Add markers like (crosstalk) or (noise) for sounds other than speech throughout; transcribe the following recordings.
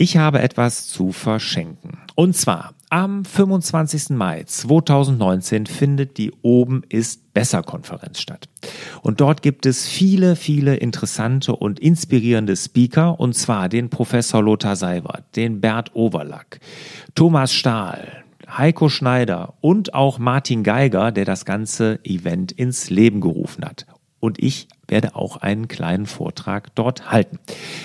Ich habe etwas zu verschenken. Und zwar am 25. Mai 2019 findet die Oben ist besser Konferenz statt. Und dort gibt es viele, viele interessante und inspirierende Speaker, und zwar den Professor Lothar Seiwert, den Bert Overlack, Thomas Stahl, Heiko Schneider und auch Martin Geiger, der das ganze Event ins Leben gerufen hat und ich werde auch einen kleinen Vortrag dort halten.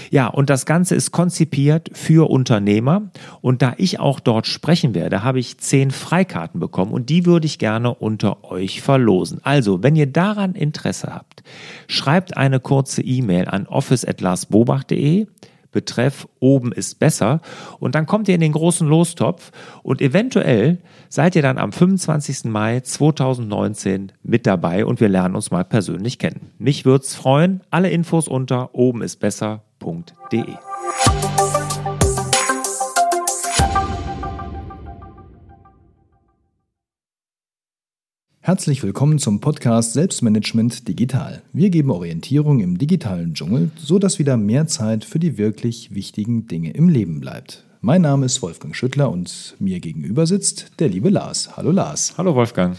Ja, und das Ganze ist konzipiert für Unternehmer und da ich auch dort sprechen werde, habe ich zehn Freikarten bekommen und die würde ich gerne unter euch verlosen. Also, wenn ihr daran Interesse habt, schreibt eine kurze E-Mail an office@larsbobach.de Betreff oben ist besser. Und dann kommt ihr in den großen Lostopf und eventuell seid ihr dann am 25. Mai 2019 mit dabei und wir lernen uns mal persönlich kennen. Mich würde es freuen. Alle Infos unter oben ist besser.de. Herzlich willkommen zum Podcast Selbstmanagement Digital. Wir geben Orientierung im digitalen Dschungel, so dass wieder mehr Zeit für die wirklich wichtigen Dinge im Leben bleibt. Mein Name ist Wolfgang Schüttler und mir gegenüber sitzt der liebe Lars. Hallo Lars. Hallo Wolfgang.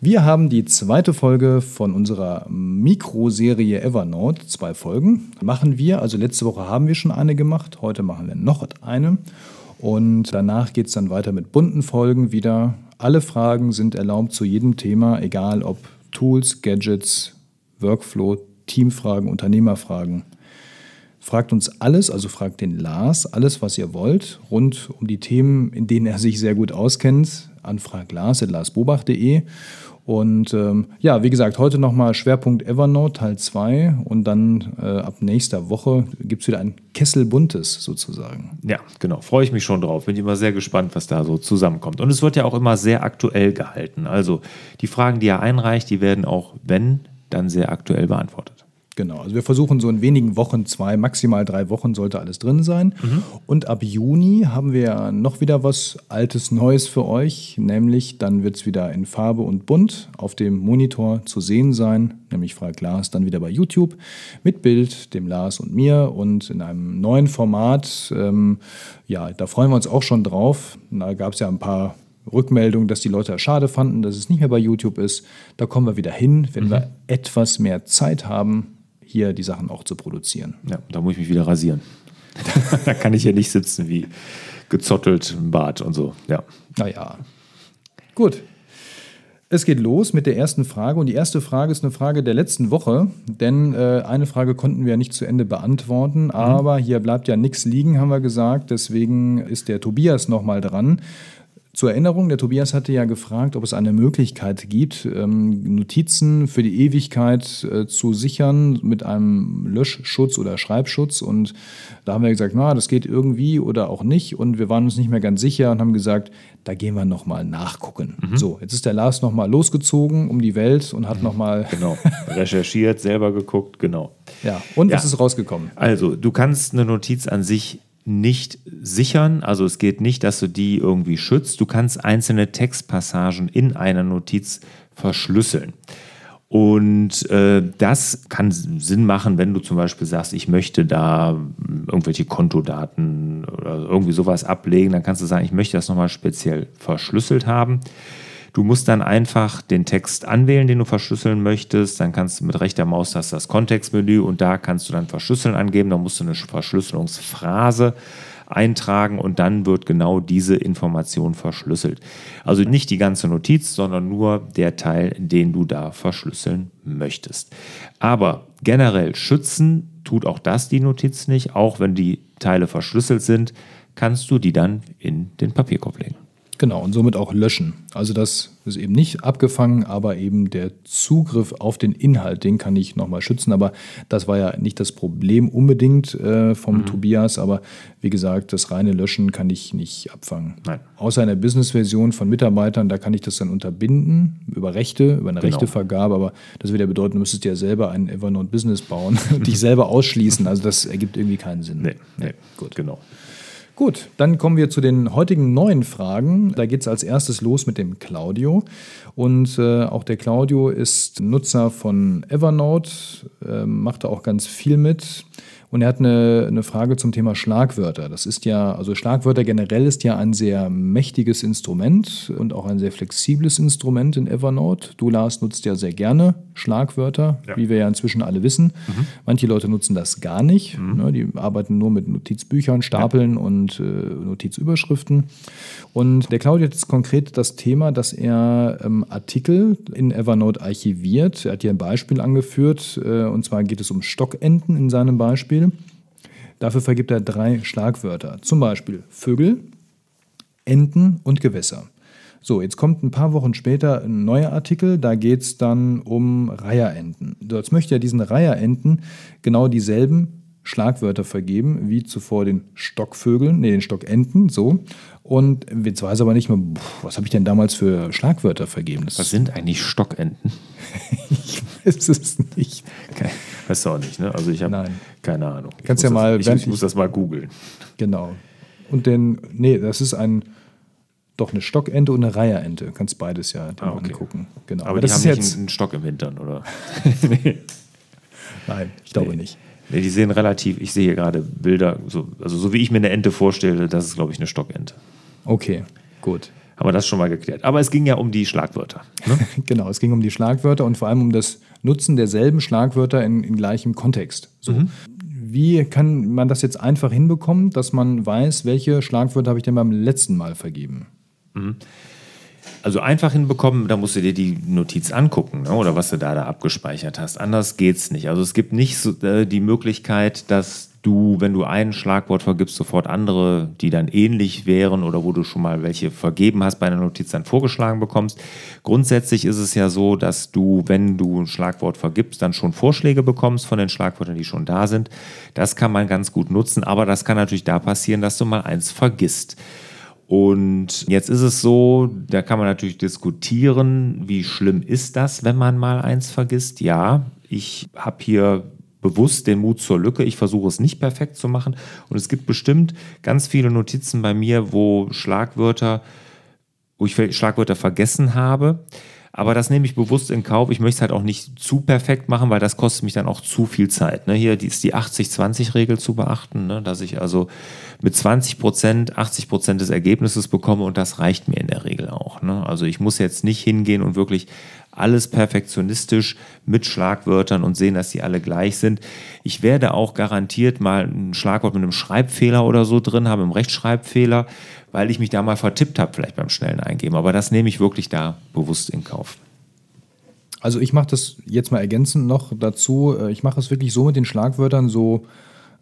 Wir haben die zweite Folge von unserer Mikroserie Evernote, zwei Folgen, machen wir. Also letzte Woche haben wir schon eine gemacht, heute machen wir noch eine. Und danach geht es dann weiter mit bunten Folgen wieder. Alle Fragen sind erlaubt zu jedem Thema, egal ob Tools, Gadgets, Workflow, Teamfragen, Unternehmerfragen. Fragt uns alles, also fragt den Lars alles, was ihr wollt, rund um die Themen, in denen er sich sehr gut auskennt, an fraglars.larsbobach.de. Und ähm, ja, wie gesagt, heute nochmal Schwerpunkt Evernote Teil 2 und dann äh, ab nächster Woche gibt es wieder ein Kessel Buntes sozusagen. Ja, genau. Freue ich mich schon drauf. Bin immer sehr gespannt, was da so zusammenkommt. Und es wird ja auch immer sehr aktuell gehalten. Also die Fragen, die er einreicht, die werden auch, wenn, dann sehr aktuell beantwortet. Genau, also wir versuchen so in wenigen Wochen, zwei, maximal drei Wochen sollte alles drin sein. Mhm. Und ab Juni haben wir noch wieder was Altes, Neues für euch, nämlich dann wird es wieder in Farbe und bunt auf dem Monitor zu sehen sein, nämlich Frag Lars dann wieder bei YouTube mit Bild, dem Lars und mir und in einem neuen Format. Ähm, ja, da freuen wir uns auch schon drauf. Da gab es ja ein paar Rückmeldung, dass die Leute das schade fanden, dass es nicht mehr bei YouTube ist. Da kommen wir wieder hin, wenn mhm. wir etwas mehr Zeit haben hier die Sachen auch zu produzieren. Ja, da muss ich mich wieder rasieren. (laughs) da kann ich hier nicht sitzen wie gezottelt im Bad und so. Ja. Naja. Gut. Es geht los mit der ersten Frage und die erste Frage ist eine Frage der letzten Woche, denn äh, eine Frage konnten wir nicht zu Ende beantworten, mhm. aber hier bleibt ja nichts liegen, haben wir gesagt, deswegen ist der Tobias nochmal dran zur Erinnerung, der Tobias hatte ja gefragt, ob es eine Möglichkeit gibt, ähm, Notizen für die Ewigkeit äh, zu sichern mit einem Löschschutz oder Schreibschutz. Und da haben wir gesagt, na, das geht irgendwie oder auch nicht. Und wir waren uns nicht mehr ganz sicher und haben gesagt, da gehen wir nochmal nachgucken. Mhm. So, jetzt ist der Lars nochmal losgezogen um die Welt und hat mhm. nochmal. Genau, recherchiert, selber geguckt, genau. (laughs) Ja, und ja. was ist rausgekommen? Also, du kannst eine Notiz an sich nicht sichern. Also es geht nicht, dass du die irgendwie schützt. Du kannst einzelne Textpassagen in einer Notiz verschlüsseln. Und äh, das kann Sinn machen, wenn du zum Beispiel sagst, ich möchte da irgendwelche Kontodaten oder irgendwie sowas ablegen, dann kannst du sagen, ich möchte das nochmal speziell verschlüsselt haben. Du musst dann einfach den Text anwählen, den du verschlüsseln möchtest. Dann kannst du mit rechter Maustaste das Kontextmenü und da kannst du dann Verschlüsseln angeben. Da musst du eine Verschlüsselungsphrase eintragen und dann wird genau diese Information verschlüsselt. Also nicht die ganze Notiz, sondern nur der Teil, den du da verschlüsseln möchtest. Aber generell schützen tut auch das die Notiz nicht. Auch wenn die Teile verschlüsselt sind, kannst du die dann in den Papierkorb legen. Genau, und somit auch löschen. Also das ist eben nicht abgefangen, aber eben der Zugriff auf den Inhalt, den kann ich nochmal schützen. Aber das war ja nicht das Problem unbedingt äh, vom mhm. Tobias. Aber wie gesagt, das reine Löschen kann ich nicht abfangen. Nein. Außer in der Business-Version von Mitarbeitern, da kann ich das dann unterbinden über Rechte, über eine genau. Rechtevergabe. Aber das würde ja bedeuten, du müsstest ja selber ein Evernote Business bauen und (laughs) dich selber ausschließen. Also das ergibt irgendwie keinen Sinn. Nee, nee. gut. Genau. Gut, dann kommen wir zu den heutigen neuen Fragen. Da geht es als erstes los mit dem Claudio. Und äh, auch der Claudio ist Nutzer von Evernote, äh, macht da auch ganz viel mit Und er hat eine, eine Frage zum Thema Schlagwörter. Das ist ja, also Schlagwörter generell ist ja ein sehr mächtiges Instrument und auch ein sehr flexibles Instrument in Evernote. Du, Lars, nutzt ja sehr gerne Schlagwörter, ja. wie wir ja inzwischen alle wissen. Mhm. Manche Leute nutzen das gar nicht. Mhm. Ne, die arbeiten nur mit Notizbüchern, Stapeln ja. und äh, Notizüberschriften. Und der Claudio hat jetzt konkret das Thema, dass er ähm, Artikel in Evernote archiviert. Er hat hier ein Beispiel angeführt, äh, und zwar geht es um Stockenten in seinem Beispiel. Beispiel. Dafür vergibt er drei Schlagwörter. Zum Beispiel Vögel, Enten und Gewässer. So, jetzt kommt ein paar Wochen später ein neuer Artikel, da geht es dann um Reiherenten. Dort möchte er diesen Reiherenten genau dieselben Schlagwörter vergeben, wie zuvor den Stockvögeln, nee, den Stockenten, so. Und jetzt weiß aber nicht mehr, was habe ich denn damals für Schlagwörter vergeben? Das was sind eigentlich Stockenten? (laughs) ich weiß es nicht. Okay. Weißt du auch nicht, ne? Also ich habe keine Ahnung. Kannst ja mal. Das, ich, ich muss das mal googeln. Genau. Und den, nee, das ist ein, doch eine Stockente und eine Reiherente. Du kannst beides ja ah, okay. angucken. Genau. Aber, Aber das die haben ist jetzt einen Stock im Hintern, oder? (laughs) nee. Nein, ich glaube nee. nicht. Nee, die sehen relativ, ich sehe hier gerade Bilder, so, also so wie ich mir eine Ente vorstelle, das ist, glaube ich, eine Stockente. Okay, gut. Haben wir das schon mal geklärt. Aber es ging ja um die Schlagwörter. Ne? (laughs) genau, es ging um die Schlagwörter und vor allem um das Nutzen derselben Schlagwörter in, in gleichem Kontext. So. Mhm. Wie kann man das jetzt einfach hinbekommen, dass man weiß, welche Schlagwörter habe ich denn beim letzten Mal vergeben? Mhm. Also einfach hinbekommen, da musst du dir die Notiz angucken ne? oder was du da, da abgespeichert hast. Anders geht es nicht. Also es gibt nicht so, äh, die Möglichkeit, dass du, wenn du ein Schlagwort vergibst, sofort andere, die dann ähnlich wären oder wo du schon mal welche vergeben hast, bei einer Notiz dann vorgeschlagen bekommst. Grundsätzlich ist es ja so, dass du, wenn du ein Schlagwort vergibst, dann schon Vorschläge bekommst von den Schlagwörtern, die schon da sind. Das kann man ganz gut nutzen, aber das kann natürlich da passieren, dass du mal eins vergisst. Und jetzt ist es so, da kann man natürlich diskutieren, wie schlimm ist das, wenn man mal eins vergisst. Ja, ich habe hier bewusst den Mut zur Lücke. Ich versuche es nicht perfekt zu machen. Und es gibt bestimmt ganz viele Notizen bei mir, wo Schlagwörter, wo ich Schlagwörter vergessen habe. Aber das nehme ich bewusst in Kauf. Ich möchte es halt auch nicht zu perfekt machen, weil das kostet mich dann auch zu viel Zeit. Ne? Hier ist die 80-20-Regel zu beachten, ne? dass ich also mit 20 Prozent 80 Prozent des Ergebnisses bekomme und das reicht mir in der Regel auch. Ne? Also ich muss jetzt nicht hingehen und wirklich alles perfektionistisch mit Schlagwörtern und sehen, dass die alle gleich sind. Ich werde auch garantiert mal ein Schlagwort mit einem Schreibfehler oder so drin haben, im Rechtschreibfehler, weil ich mich da mal vertippt habe, vielleicht beim schnellen Eingeben. Aber das nehme ich wirklich da bewusst in Kauf. Also ich mache das jetzt mal ergänzend noch dazu. Äh, ich mache es wirklich so mit den Schlagwörtern so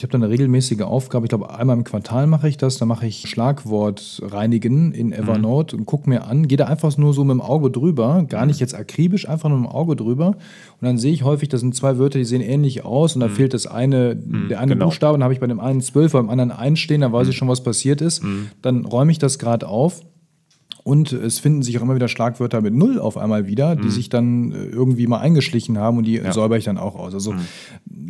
ich habe da eine regelmäßige Aufgabe. Ich glaube, einmal im Quartal mache ich das. Da mache ich Schlagwort reinigen in Evernote mhm. und gucke mir an. Gehe da einfach nur so mit dem Auge drüber. Gar nicht jetzt akribisch, einfach nur mit dem Auge drüber. Und dann sehe ich häufig, das sind zwei Wörter, die sehen ähnlich aus. Und da mhm. fehlt das eine, mhm, der eine genau. Buchstabe. Dann habe ich bei dem einen zwölf, beim anderen eins stehen. Dann weiß ich mhm. schon, was passiert ist. Mhm. Dann räume ich das gerade auf und es finden sich auch immer wieder Schlagwörter mit Null auf einmal wieder, die mhm. sich dann äh, irgendwie mal eingeschlichen haben und die ja. säuber ich dann auch aus. Also mhm.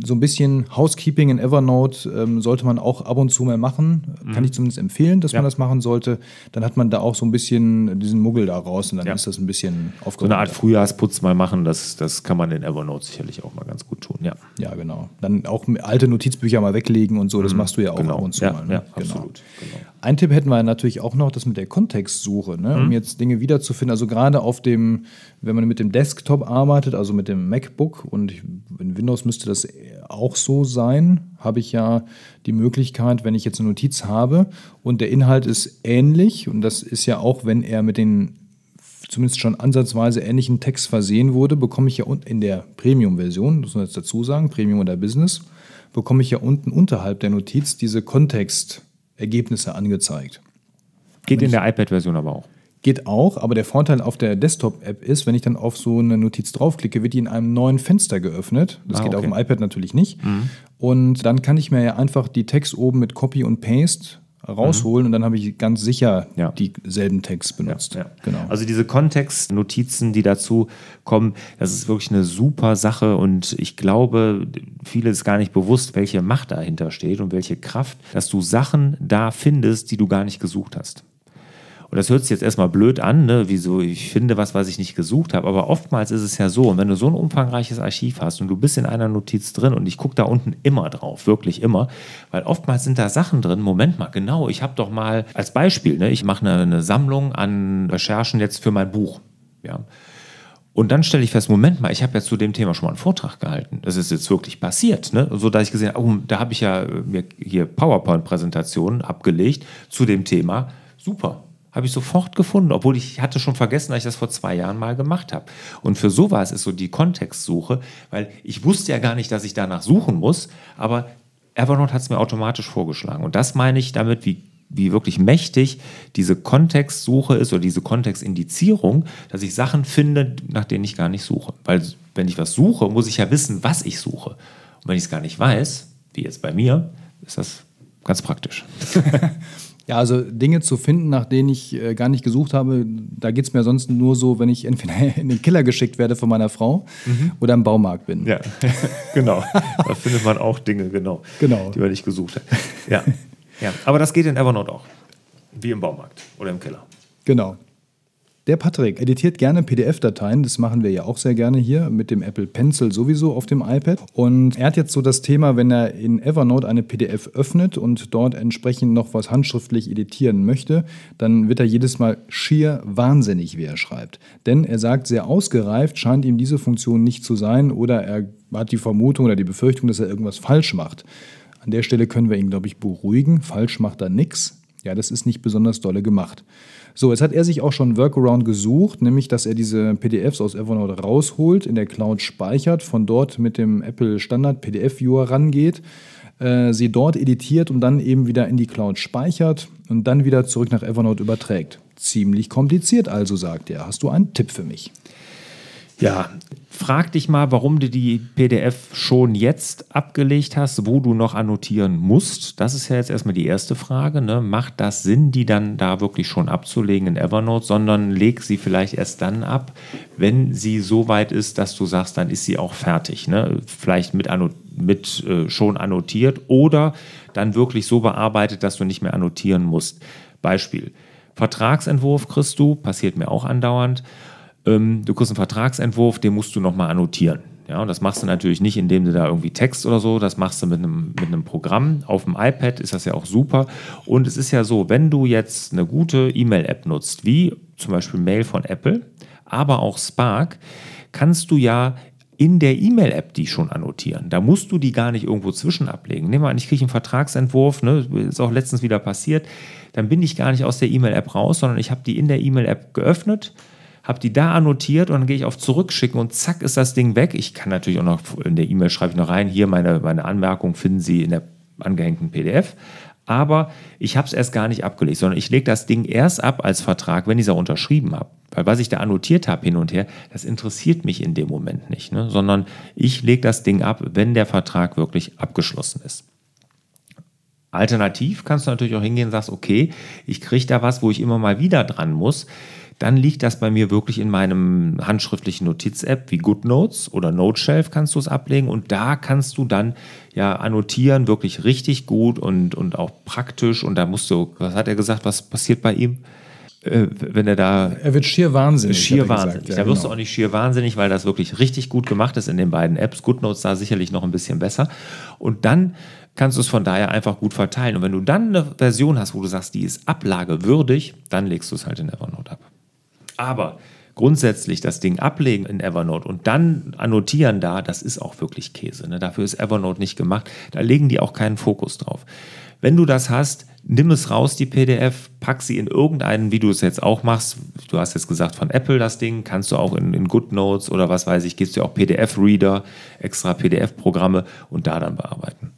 so ein bisschen Housekeeping in Evernote ähm, sollte man auch ab und zu mal machen. Mhm. Kann ich zumindest empfehlen, dass ja. man das machen sollte. Dann hat man da auch so ein bisschen diesen Muggel da raus und dann ja. ist das ein bisschen aufgeräumt. So eine Art Frühjahrsputz mal machen, das, das kann man in Evernote sicherlich auch mal ganz gut tun. Ja, ja genau. Dann auch alte Notizbücher mal weglegen und so, das mhm. machst du ja auch genau. ab und zu mal. Ne? Ja, genau. absolut. Genau. Ein Tipp hätten wir natürlich auch noch, das mit der Kontextsuche, ne? um mhm. jetzt Dinge wiederzufinden. Also gerade auf dem, wenn man mit dem Desktop arbeitet, also mit dem MacBook und in Windows müsste das auch so sein, habe ich ja die Möglichkeit, wenn ich jetzt eine Notiz habe und der Inhalt ist ähnlich und das ist ja auch, wenn er mit den zumindest schon ansatzweise ähnlichen Text versehen wurde, bekomme ich ja in der Premium-Version, das muss man jetzt dazu sagen, Premium oder Business, bekomme ich ja unten unterhalb der Notiz diese Kontext- Ergebnisse angezeigt. Geht in der iPad-Version aber auch. Geht auch, aber der Vorteil auf der Desktop-App ist, wenn ich dann auf so eine Notiz draufklicke, wird die in einem neuen Fenster geöffnet. Das ah, geht okay. auf dem iPad natürlich nicht. Mhm. Und dann kann ich mir ja einfach die Text oben mit Copy und Paste rausholen mhm. und dann habe ich ganz sicher ja. dieselben Text benutzt. Ja, ja. Genau. Also diese Kontextnotizen, die dazu kommen, das ist wirklich eine super Sache und ich glaube, viele ist gar nicht bewusst, welche Macht dahinter steht und welche Kraft, dass du Sachen da findest, die du gar nicht gesucht hast. Und das hört sich jetzt erstmal blöd an, ne? wieso ich finde was, was ich nicht gesucht habe. Aber oftmals ist es ja so, und wenn du so ein umfangreiches Archiv hast und du bist in einer Notiz drin und ich gucke da unten immer drauf, wirklich immer, weil oftmals sind da Sachen drin, Moment mal, genau, ich habe doch mal als Beispiel, ne, ich mache eine, eine Sammlung an Recherchen jetzt für mein Buch. Ja. Und dann stelle ich fest, Moment mal, ich habe ja zu dem Thema schon mal einen Vortrag gehalten. Das ist jetzt wirklich passiert, ne? So dass ich gesehen habe, oh, da habe ich ja mir hier PowerPoint-Präsentationen abgelegt zu dem Thema. Super, habe ich sofort gefunden, obwohl ich hatte schon vergessen, dass ich das vor zwei Jahren mal gemacht habe. Und für sowas ist so die Kontextsuche, weil ich wusste ja gar nicht, dass ich danach suchen muss, aber Evernote hat es mir automatisch vorgeschlagen. Und das meine ich damit, wie, wie wirklich mächtig diese Kontextsuche ist oder diese Kontextindizierung, dass ich Sachen finde, nach denen ich gar nicht suche. Weil wenn ich was suche, muss ich ja wissen, was ich suche. Und wenn ich es gar nicht weiß, wie jetzt bei mir, ist das ganz praktisch. (laughs) Ja, also Dinge zu finden, nach denen ich äh, gar nicht gesucht habe, da geht es mir sonst nur so, wenn ich entweder (laughs) in den Killer geschickt werde von meiner Frau mhm. oder im Baumarkt bin. Ja, (laughs) genau. da findet man auch Dinge, genau, genau. die man nicht gesucht hat. Ja. ja, aber das geht in Evernote auch. Wie im Baumarkt oder im Keller. Genau. Der Patrick editiert gerne PDF-Dateien, das machen wir ja auch sehr gerne hier mit dem Apple Pencil sowieso auf dem iPad. Und er hat jetzt so das Thema, wenn er in Evernote eine PDF öffnet und dort entsprechend noch was handschriftlich editieren möchte, dann wird er jedes Mal schier wahnsinnig, wie er schreibt. Denn er sagt, sehr ausgereift scheint ihm diese Funktion nicht zu sein oder er hat die Vermutung oder die Befürchtung, dass er irgendwas falsch macht. An der Stelle können wir ihn, glaube ich, beruhigen. Falsch macht er nichts. Ja, das ist nicht besonders dolle gemacht. So, jetzt hat er sich auch schon einen Workaround gesucht, nämlich dass er diese PDFs aus Evernote rausholt, in der Cloud speichert, von dort mit dem Apple Standard PDF Viewer rangeht, äh, sie dort editiert und dann eben wieder in die Cloud speichert und dann wieder zurück nach Evernote überträgt. Ziemlich kompliziert also, sagt er. Hast du einen Tipp für mich? Ja, frag dich mal, warum du die PDF schon jetzt abgelegt hast, wo du noch annotieren musst. Das ist ja jetzt erstmal die erste Frage. Ne? Macht das Sinn, die dann da wirklich schon abzulegen in Evernote, sondern leg sie vielleicht erst dann ab, wenn sie so weit ist, dass du sagst, dann ist sie auch fertig. Ne? Vielleicht mit, mit äh, schon annotiert oder dann wirklich so bearbeitet, dass du nicht mehr annotieren musst. Beispiel. Vertragsentwurf kriegst du, passiert mir auch andauernd ähm, du kriegst einen Vertragsentwurf, den musst du nochmal annotieren. Ja, und das machst du natürlich nicht, indem du da irgendwie Text oder so, das machst du mit einem, mit einem Programm. Auf dem iPad ist das ja auch super. Und es ist ja so, wenn du jetzt eine gute E-Mail-App nutzt, wie zum Beispiel Mail von Apple, aber auch Spark, kannst du ja in der E-Mail-App die schon annotieren. Da musst du die gar nicht irgendwo zwischen ablegen. Nehmen wir an, ich kriege einen Vertragsentwurf, ne, ist auch letztens wieder passiert, dann bin ich gar nicht aus der E-Mail-App raus, sondern ich habe die in der E-Mail-App geöffnet, habe die da annotiert und dann gehe ich auf Zurückschicken und zack ist das Ding weg. Ich kann natürlich auch noch in der E-Mail schreibe ich noch rein, hier meine, meine Anmerkung finden Sie in der angehängten PDF. Aber ich habe es erst gar nicht abgelegt, sondern ich lege das Ding erst ab als Vertrag, wenn ich es auch unterschrieben habe. Weil was ich da annotiert habe hin und her, das interessiert mich in dem Moment nicht, ne? sondern ich lege das Ding ab, wenn der Vertrag wirklich abgeschlossen ist. Alternativ kannst du natürlich auch hingehen und sagst, okay, ich kriege da was, wo ich immer mal wieder dran muss dann liegt das bei mir wirklich in meinem handschriftlichen Notiz-App wie GoodNotes oder NoteShelf kannst du es ablegen und da kannst du dann ja annotieren, wirklich richtig gut und, und auch praktisch und da musst du, was hat er gesagt, was passiert bei ihm? Äh, wenn er da. Er wird schier wahnsinnig. Schier wahnsinnig. Ja, da wirst genau. du auch nicht schier wahnsinnig, weil das wirklich richtig gut gemacht ist in den beiden Apps. GoodNotes da sicherlich noch ein bisschen besser. Und dann kannst du es von daher einfach gut verteilen. Und wenn du dann eine Version hast, wo du sagst, die ist ablagewürdig, dann legst du es halt in Evernote ab. Aber grundsätzlich das Ding ablegen in Evernote und dann annotieren da, das ist auch wirklich Käse. Ne? Dafür ist Evernote nicht gemacht. Da legen die auch keinen Fokus drauf. Wenn du das hast, nimm es raus, die PDF, pack sie in irgendeinen, wie du es jetzt auch machst. Du hast jetzt gesagt von Apple das Ding, kannst du auch in, in GoodNotes oder was weiß ich, gehst du auch PDF-Reader, extra PDF-Programme und da dann bearbeiten.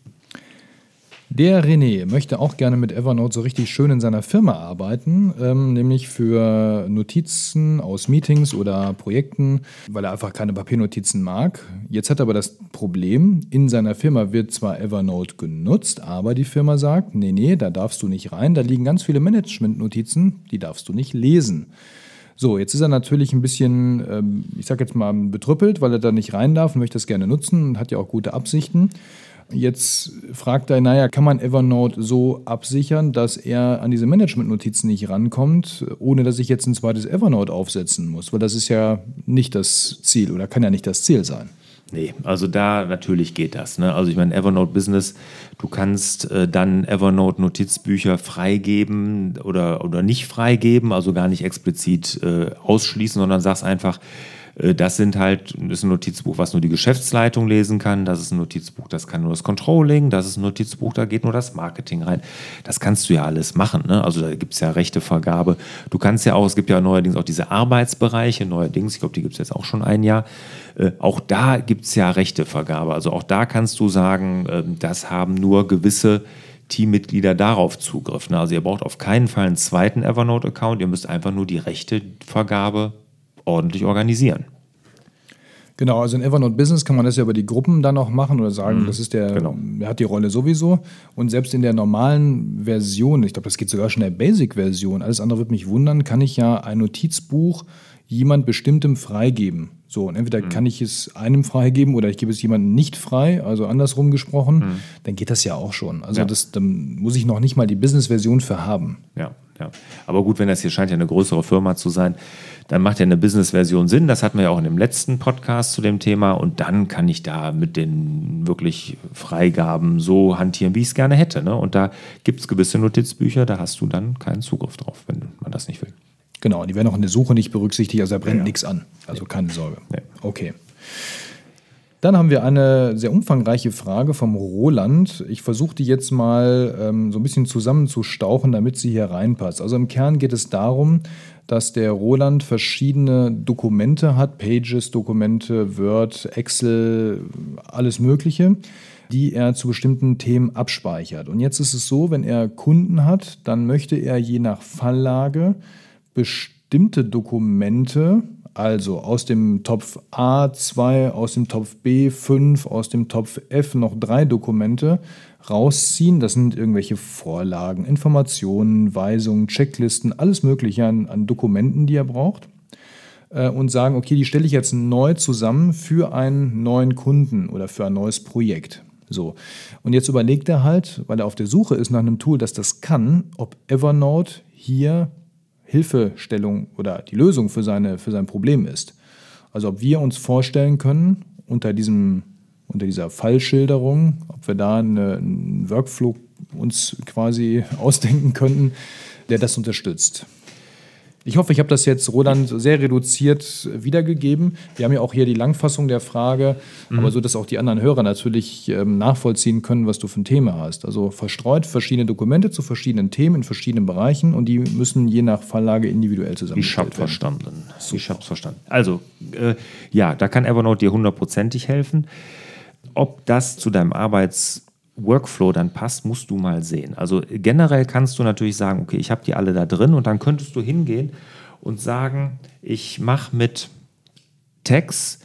Der René möchte auch gerne mit Evernote so richtig schön in seiner Firma arbeiten, ähm, nämlich für Notizen aus Meetings oder Projekten, weil er einfach keine Papiernotizen mag. Jetzt hat er aber das Problem, in seiner Firma wird zwar Evernote genutzt, aber die Firma sagt, nee, nee, da darfst du nicht rein, da liegen ganz viele Management-Notizen, die darfst du nicht lesen. So, jetzt ist er natürlich ein bisschen, ähm, ich sag jetzt mal, betrüppelt, weil er da nicht rein darf und möchte das gerne nutzen und hat ja auch gute Absichten. Jetzt fragt er, naja, kann man Evernote so absichern, dass er an diese Management-Notizen nicht rankommt, ohne dass ich jetzt ein zweites Evernote aufsetzen muss? Weil das ist ja nicht das Ziel oder kann ja nicht das Ziel sein. Nee, also da natürlich geht das. Ne? Also ich meine, Evernote Business, du kannst äh, dann Evernote Notizbücher freigeben oder, oder nicht freigeben, also gar nicht explizit äh, ausschließen, sondern sagst einfach, das sind halt, das ist ein Notizbuch, was nur die Geschäftsleitung lesen kann. Das ist ein Notizbuch, das kann nur das Controlling. Das ist ein Notizbuch, da geht nur das Marketing rein. Das kannst du ja alles machen. Ne? Also da gibt es ja Rechtevergabe. Du kannst ja auch, es gibt ja neuerdings auch diese Arbeitsbereiche, neuerdings, ich glaube, die gibt es jetzt auch schon ein Jahr. Äh, auch da gibt es ja Rechtevergabe. Also auch da kannst du sagen, äh, das haben nur gewisse Teammitglieder darauf Zugriff. Ne? Also ihr braucht auf keinen Fall einen zweiten Evernote-Account, ihr müsst einfach nur die Rechtevergabe ordentlich organisieren. Genau, also in Evernote Business kann man das ja über die Gruppen dann auch machen oder sagen, mhm, das ist der, genau. der hat die Rolle sowieso. Und selbst in der normalen Version, ich glaube, das geht sogar schon in der Basic-Version, alles andere wird mich wundern, kann ich ja ein Notizbuch jemand Bestimmtem freigeben. So, und entweder mhm. kann ich es einem freigeben oder ich gebe es jemandem nicht frei, also andersrum gesprochen, mhm. dann geht das ja auch schon. Also ja. das, dann muss ich noch nicht mal die Business-Version für haben. Ja, ja. Aber gut, wenn das hier scheint ja eine größere Firma zu sein, dann macht ja eine Business-Version Sinn. Das hatten wir ja auch in dem letzten Podcast zu dem Thema. Und dann kann ich da mit den wirklich Freigaben so hantieren, wie ich es gerne hätte. Ne? Und da gibt es gewisse Notizbücher, da hast du dann keinen Zugriff drauf, wenn man das nicht will. Genau, die werden auch in der Suche nicht berücksichtigt, also da brennt ja. nichts an. Also keine Sorge. Ja. Okay. Dann haben wir eine sehr umfangreiche Frage vom Roland. Ich versuche die jetzt mal ähm, so ein bisschen zusammenzustauchen, damit sie hier reinpasst. Also im Kern geht es darum, dass der Roland verschiedene Dokumente hat, Pages, Dokumente, Word, Excel, alles Mögliche, die er zu bestimmten Themen abspeichert. Und jetzt ist es so, wenn er Kunden hat, dann möchte er je nach Falllage bestimmte Dokumente, also aus dem Topf A2, aus dem Topf B5, aus dem Topf F noch drei Dokumente rausziehen. Das sind irgendwelche Vorlagen, Informationen, Weisungen, Checklisten, alles Mögliche an, an Dokumenten, die er braucht. Äh, und sagen, okay, die stelle ich jetzt neu zusammen für einen neuen Kunden oder für ein neues Projekt. So. Und jetzt überlegt er halt, weil er auf der Suche ist nach einem Tool, das das kann, ob Evernote hier Hilfestellung oder die Lösung für, seine, für sein Problem ist. Also ob wir uns vorstellen können, unter, diesem, unter dieser Fallschilderung, ob wir da eine, einen Workflow uns quasi (laughs) ausdenken könnten, der das unterstützt. Ich hoffe, ich habe das jetzt, Roland, sehr reduziert wiedergegeben. Wir haben ja auch hier die Langfassung der Frage, mhm. aber so, dass auch die anderen Hörer natürlich ähm, nachvollziehen können, was du für ein Thema hast. Also verstreut verschiedene Dokumente zu verschiedenen Themen in verschiedenen Bereichen und die müssen je nach Falllage individuell zusammengestellt werden. Ich habe verstanden. Super. Ich habe verstanden. Also, äh, ja, da kann Evernote dir hundertprozentig helfen. Ob das zu deinem Arbeits Workflow dann passt, musst du mal sehen. Also generell kannst du natürlich sagen, okay, ich habe die alle da drin und dann könntest du hingehen und sagen, ich mache mit Tags,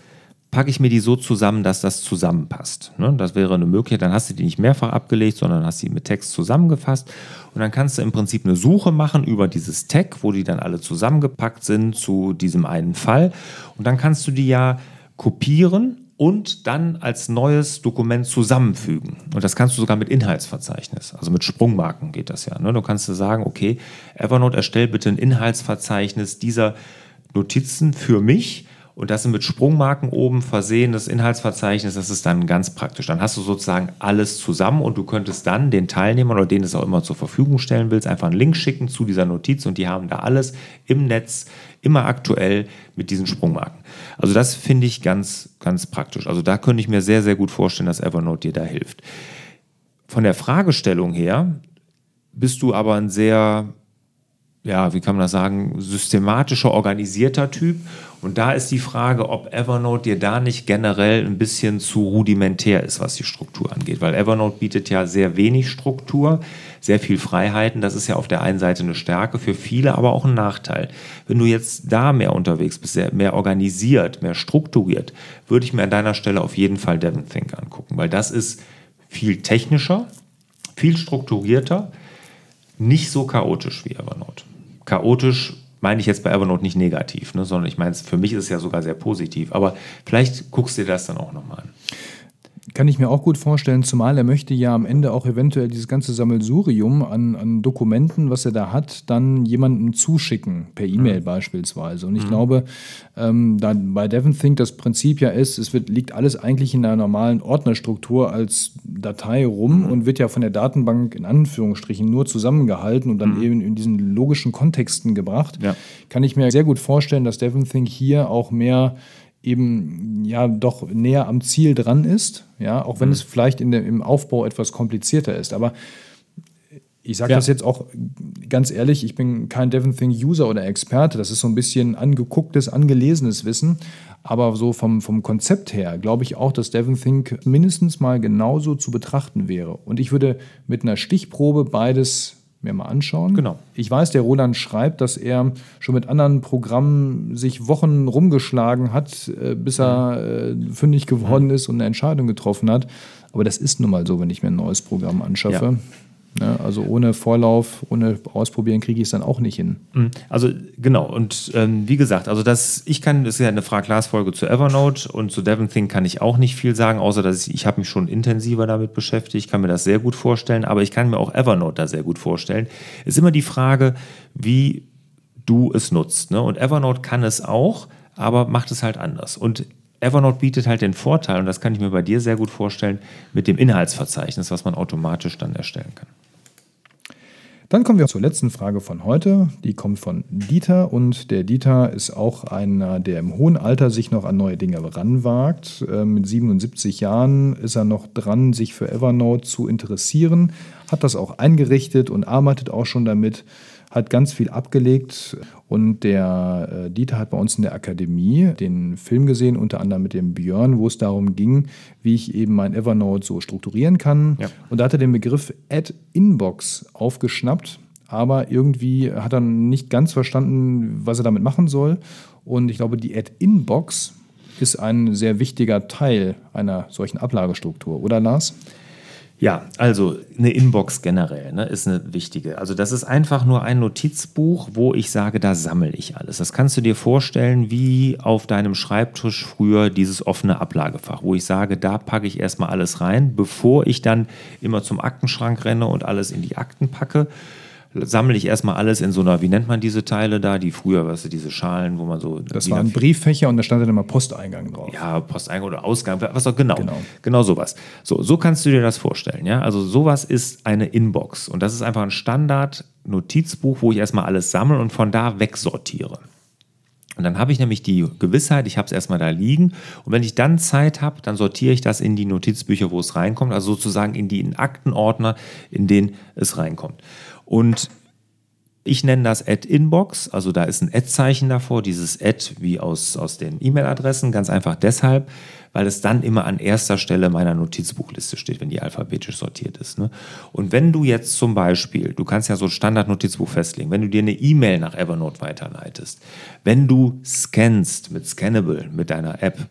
packe ich mir die so zusammen, dass das zusammenpasst. Ne? Das wäre eine Möglichkeit, dann hast du die nicht mehrfach abgelegt, sondern hast sie mit Text zusammengefasst und dann kannst du im Prinzip eine Suche machen über dieses Tag, wo die dann alle zusammengepackt sind zu diesem einen Fall und dann kannst du die ja kopieren und dann als neues Dokument zusammenfügen. Und das kannst du sogar mit Inhaltsverzeichnis, also mit Sprungmarken geht das ja. Ne? Du kannst sagen, okay, Evernote erstell bitte ein Inhaltsverzeichnis dieser Notizen für mich und das sind mit Sprungmarken oben versehen, das Inhaltsverzeichnis, das ist dann ganz praktisch. Dann hast du sozusagen alles zusammen und du könntest dann den Teilnehmern oder denen es auch immer zur Verfügung stellen willst, einfach einen Link schicken zu dieser Notiz und die haben da alles im Netz, immer aktuell mit diesen Sprungmarken. Also das finde ich ganz, ganz praktisch. Also da könnte ich mir sehr, sehr gut vorstellen, dass Evernote dir da hilft. Von der Fragestellung her bist du aber ein sehr ja, wie kann man das sagen, systematischer, organisierter Typ. Und da ist die Frage, ob Evernote dir da nicht generell ein bisschen zu rudimentär ist, was die Struktur angeht. Weil Evernote bietet ja sehr wenig Struktur, sehr viel Freiheiten. Das ist ja auf der einen Seite eine Stärke, für viele aber auch ein Nachteil. Wenn du jetzt da mehr unterwegs bist, mehr organisiert, mehr strukturiert, würde ich mir an deiner Stelle auf jeden Fall DevonThink angucken, weil das ist viel technischer, viel strukturierter, nicht so chaotisch wie Evernote chaotisch meine ich jetzt bei Evernote nicht negativ, ne, sondern ich meine, für mich ist es ja sogar sehr positiv. Aber vielleicht guckst du dir das dann auch nochmal an. Kann ich mir auch gut vorstellen, zumal er möchte ja am Ende auch eventuell dieses ganze Sammelsurium an, an Dokumenten, was er da hat, dann jemandem zuschicken, per E-Mail mhm. beispielsweise. Und ich mhm. glaube, ähm, da bei DevonThink das Prinzip ja ist, es wird, liegt alles eigentlich in einer normalen Ordnerstruktur als Datei rum mhm. und wird ja von der Datenbank in Anführungsstrichen nur zusammengehalten und dann mhm. eben in diesen logischen Kontexten gebracht. Ja. Kann ich mir sehr gut vorstellen, dass DevonThink hier auch mehr eben ja doch näher am Ziel dran ist, ja, auch wenn mhm. es vielleicht in der, im Aufbau etwas komplizierter ist. Aber ich sage ja. das jetzt auch ganz ehrlich, ich bin kein DevonThink-User oder Experte, das ist so ein bisschen angegucktes, angelesenes Wissen. Aber so vom, vom Konzept her glaube ich auch, dass DevonThink mindestens mal genauso zu betrachten wäre. Und ich würde mit einer Stichprobe beides mir mal anschauen. Genau. Ich weiß, der Roland schreibt, dass er schon mit anderen Programmen sich Wochen rumgeschlagen hat, äh, bis er äh, fündig geworden ist und eine Entscheidung getroffen hat. Aber das ist nun mal so, wenn ich mir ein neues Programm anschaffe. Ja. Ne? Also ohne Vorlauf, ohne Ausprobieren kriege ich es dann auch nicht hin. Mhm. Also genau, und ähm, wie gesagt, also das, ich kann, das ist ja eine Frag-Glas-Folge zu Evernote und zu DevonThink kann ich auch nicht viel sagen, außer dass ich, ich habe mich schon intensiver damit beschäftigt, kann mir das sehr gut vorstellen, aber ich kann mir auch Evernote da sehr gut vorstellen. Ist immer die Frage, wie du es nutzt. Ne? Und Evernote kann es auch, aber macht es halt anders. Und Evernote bietet halt den Vorteil, und das kann ich mir bei dir sehr gut vorstellen, mit dem Inhaltsverzeichnis, was man automatisch dann erstellen kann. Dann kommen wir zur letzten Frage von heute. Die kommt von Dieter und der Dieter ist auch einer, der im hohen Alter sich noch an neue Dinge ranwagt. Äh, mit 77 Jahren ist er noch dran, sich für Evernote zu interessieren, hat das auch eingerichtet und arbeitet auch schon damit hat ganz viel abgelegt und der äh, Dieter hat bei uns in der Akademie den Film gesehen, unter anderem mit dem Björn, wo es darum ging, wie ich eben mein Evernote so strukturieren kann. Ja. Und da hat er den Begriff Add Inbox aufgeschnappt, aber irgendwie hat er nicht ganz verstanden, was er damit machen soll. Und ich glaube, die Add Inbox ist ein sehr wichtiger Teil einer solchen Ablagestruktur, oder Lars? Ja, also eine Inbox generell ne, ist eine wichtige. Also das ist einfach nur ein Notizbuch, wo ich sage, da sammle ich alles. Das kannst du dir vorstellen wie auf deinem Schreibtisch früher dieses offene Ablagefach, wo ich sage, da packe ich erstmal alles rein, bevor ich dann immer zum Aktenschrank renne und alles in die Akten packe sammle ich erstmal alles in so einer, wie nennt man diese Teile da, die früher, was weißt diese Schalen, wo man so. Das waren Brieffächer und da stand dann immer Posteingang drauf. Ja, Posteingang oder Ausgang, was auch genau. Genau, genau sowas. So, so kannst du dir das vorstellen, ja. Also sowas ist eine Inbox und das ist einfach ein Standard-Notizbuch, wo ich erstmal alles sammle und von da wegsortiere. Und dann habe ich nämlich die Gewissheit, ich habe es erstmal da liegen. Und wenn ich dann Zeit habe, dann sortiere ich das in die Notizbücher, wo es reinkommt, also sozusagen in die Aktenordner, in denen es reinkommt. Und ich nenne das Add-Inbox, also da ist ein Add-Zeichen davor, dieses Add wie aus, aus den E-Mail-Adressen, ganz einfach deshalb, weil es dann immer an erster Stelle meiner Notizbuchliste steht, wenn die alphabetisch sortiert ist. Ne? Und wenn du jetzt zum Beispiel, du kannst ja so ein Standard-Notizbuch festlegen, wenn du dir eine E-Mail nach Evernote weiterleitest, wenn du scannst mit Scannable, mit deiner App,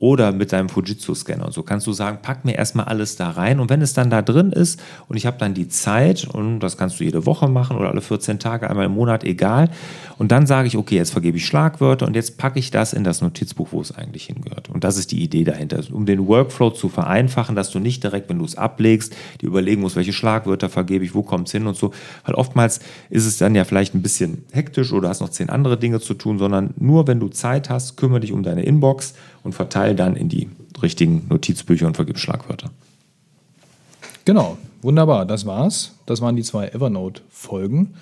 oder mit deinem Fujitsu-Scanner. Und so kannst du sagen, pack mir erstmal alles da rein und wenn es dann da drin ist und ich habe dann die Zeit und das kannst du jede Woche machen oder alle 14 Tage, einmal im Monat, egal. Und dann sage ich, okay, jetzt vergebe ich Schlagwörter und jetzt packe ich das in das Notizbuch, wo es eigentlich hingehört. Und das ist die Idee dahinter, um den Workflow zu vereinfachen, dass du nicht direkt, wenn du es ablegst, dir überlegen musst, welche Schlagwörter vergebe ich, wo kommt es hin und so. Weil oftmals ist es dann ja vielleicht ein bisschen hektisch oder hast noch zehn andere Dinge zu tun, sondern nur wenn du Zeit hast, kümmere dich um deine Inbox und verteile dann in die richtigen Notizbücher und vergib Schlagwörter. Genau, wunderbar, das war's. Das waren die zwei Evernote-Folgen.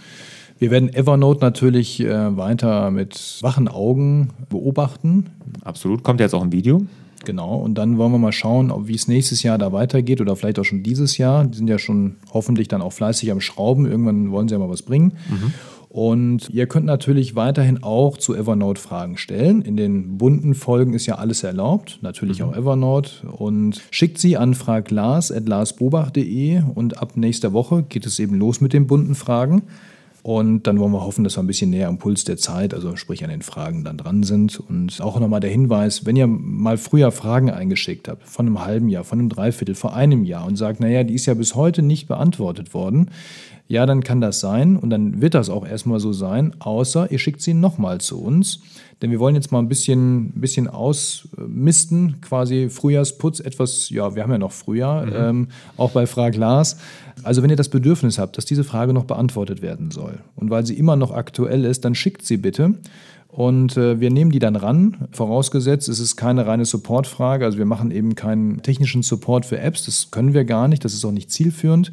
Wir werden Evernote natürlich äh, weiter mit wachen Augen beobachten. Absolut, kommt jetzt auch ein Video. Genau, und dann wollen wir mal schauen, wie es nächstes Jahr da weitergeht oder vielleicht auch schon dieses Jahr. Die sind ja schon hoffentlich dann auch fleißig am Schrauben. Irgendwann wollen sie ja mal was bringen. Mhm. Und ihr könnt natürlich weiterhin auch zu Evernote Fragen stellen. In den bunten Folgen ist ja alles erlaubt, natürlich mhm. auch Evernote. Und schickt sie an fraglars.larsbobach.de und ab nächster Woche geht es eben los mit den bunten Fragen. Und dann wollen wir hoffen, dass wir ein bisschen näher am Puls der Zeit, also sprich an den Fragen dann dran sind. Und auch nochmal der Hinweis, wenn ihr mal früher Fragen eingeschickt habt, von einem halben Jahr, von einem Dreiviertel, vor einem Jahr und sagt, naja, die ist ja bis heute nicht beantwortet worden, ja, dann kann das sein und dann wird das auch erstmal so sein, außer ihr schickt sie nochmal zu uns. Denn wir wollen jetzt mal ein bisschen, bisschen ausmisten, quasi Frühjahrsputz, etwas, ja, wir haben ja noch Frühjahr, mhm. ähm, auch bei Frag Lars. Also wenn ihr das Bedürfnis habt, dass diese Frage noch beantwortet werden soll und weil sie immer noch aktuell ist, dann schickt sie bitte. Und äh, wir nehmen die dann ran, vorausgesetzt, es ist keine reine Supportfrage. Also wir machen eben keinen technischen Support für Apps, das können wir gar nicht, das ist auch nicht zielführend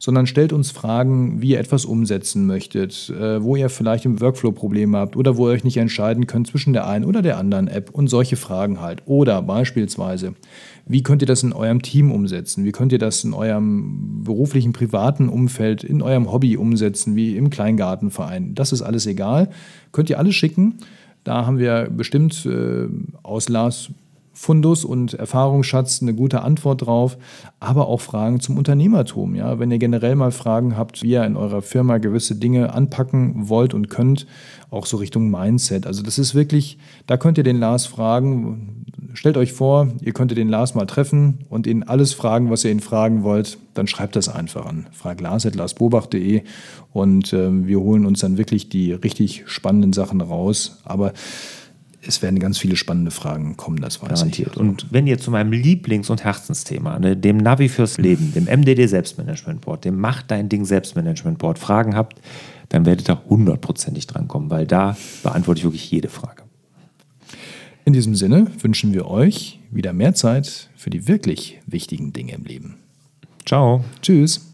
sondern stellt uns Fragen, wie ihr etwas umsetzen möchtet, äh, wo ihr vielleicht im Workflow Probleme habt oder wo ihr euch nicht entscheiden könnt zwischen der einen oder der anderen App und solche Fragen halt. Oder beispielsweise, wie könnt ihr das in eurem Team umsetzen? Wie könnt ihr das in eurem beruflichen, privaten Umfeld, in eurem Hobby umsetzen, wie im Kleingartenverein? Das ist alles egal. Könnt ihr alles schicken. Da haben wir bestimmt äh, aus Lars Fundus und Erfahrungsschatz eine gute Antwort drauf, aber auch Fragen zum Unternehmertum. Ja? Wenn ihr generell mal Fragen habt, wie ihr in eurer Firma gewisse Dinge anpacken wollt und könnt, auch so Richtung Mindset. Also das ist wirklich, da könnt ihr den Lars fragen. Stellt euch vor, ihr könntet den Lars mal treffen und ihn alles fragen, was ihr ihn fragen wollt. Dann schreibt das einfach an fraglars.larsbobach.de und äh, wir holen uns dann wirklich die richtig spannenden Sachen raus. Aber es werden ganz viele spannende Fragen kommen, das weiß Garantiert. ich. Und wenn ihr zu meinem Lieblings- und Herzensthema, ne, dem Navi fürs Leben, dem MDD Selbstmanagement Board, dem Mach dein Ding Selbstmanagement Board Fragen habt, dann werdet ihr hundertprozentig drankommen, weil da beantworte ich wirklich jede Frage. In diesem Sinne wünschen wir euch wieder mehr Zeit für die wirklich wichtigen Dinge im Leben. Ciao. Tschüss.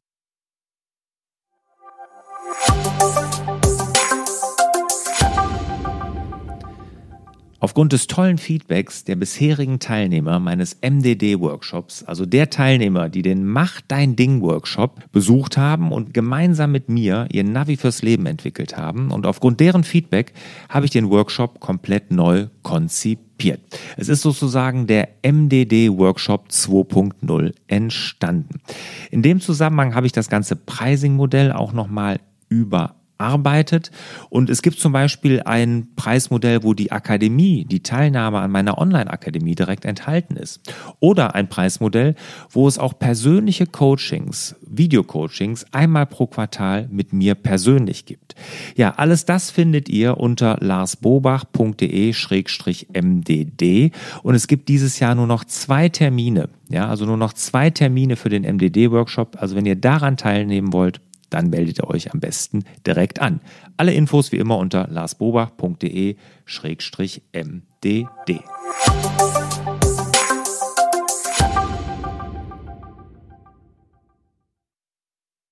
Aufgrund des tollen Feedbacks der bisherigen Teilnehmer meines MDD-Workshops, also der Teilnehmer, die den Mach dein Ding-Workshop besucht haben und gemeinsam mit mir ihr Navi fürs Leben entwickelt haben, und aufgrund deren Feedback habe ich den Workshop komplett neu konzipiert. Es ist sozusagen der MDD-Workshop 2.0 entstanden. In dem Zusammenhang habe ich das ganze Pricing-Modell auch nochmal über arbeitet. Und es gibt zum Beispiel ein Preismodell, wo die Akademie, die Teilnahme an meiner Online-Akademie direkt enthalten ist. Oder ein Preismodell, wo es auch persönliche Coachings, Videocoachings einmal pro Quartal mit mir persönlich gibt. Ja, alles das findet ihr unter larsbobach.de-mdd. Und es gibt dieses Jahr nur noch zwei Termine. Ja, also nur noch zwei Termine für den MDD-Workshop. Also wenn ihr daran teilnehmen wollt, dann meldet ihr euch am besten direkt an. Alle Infos wie immer unter larsbobach.de-mdd.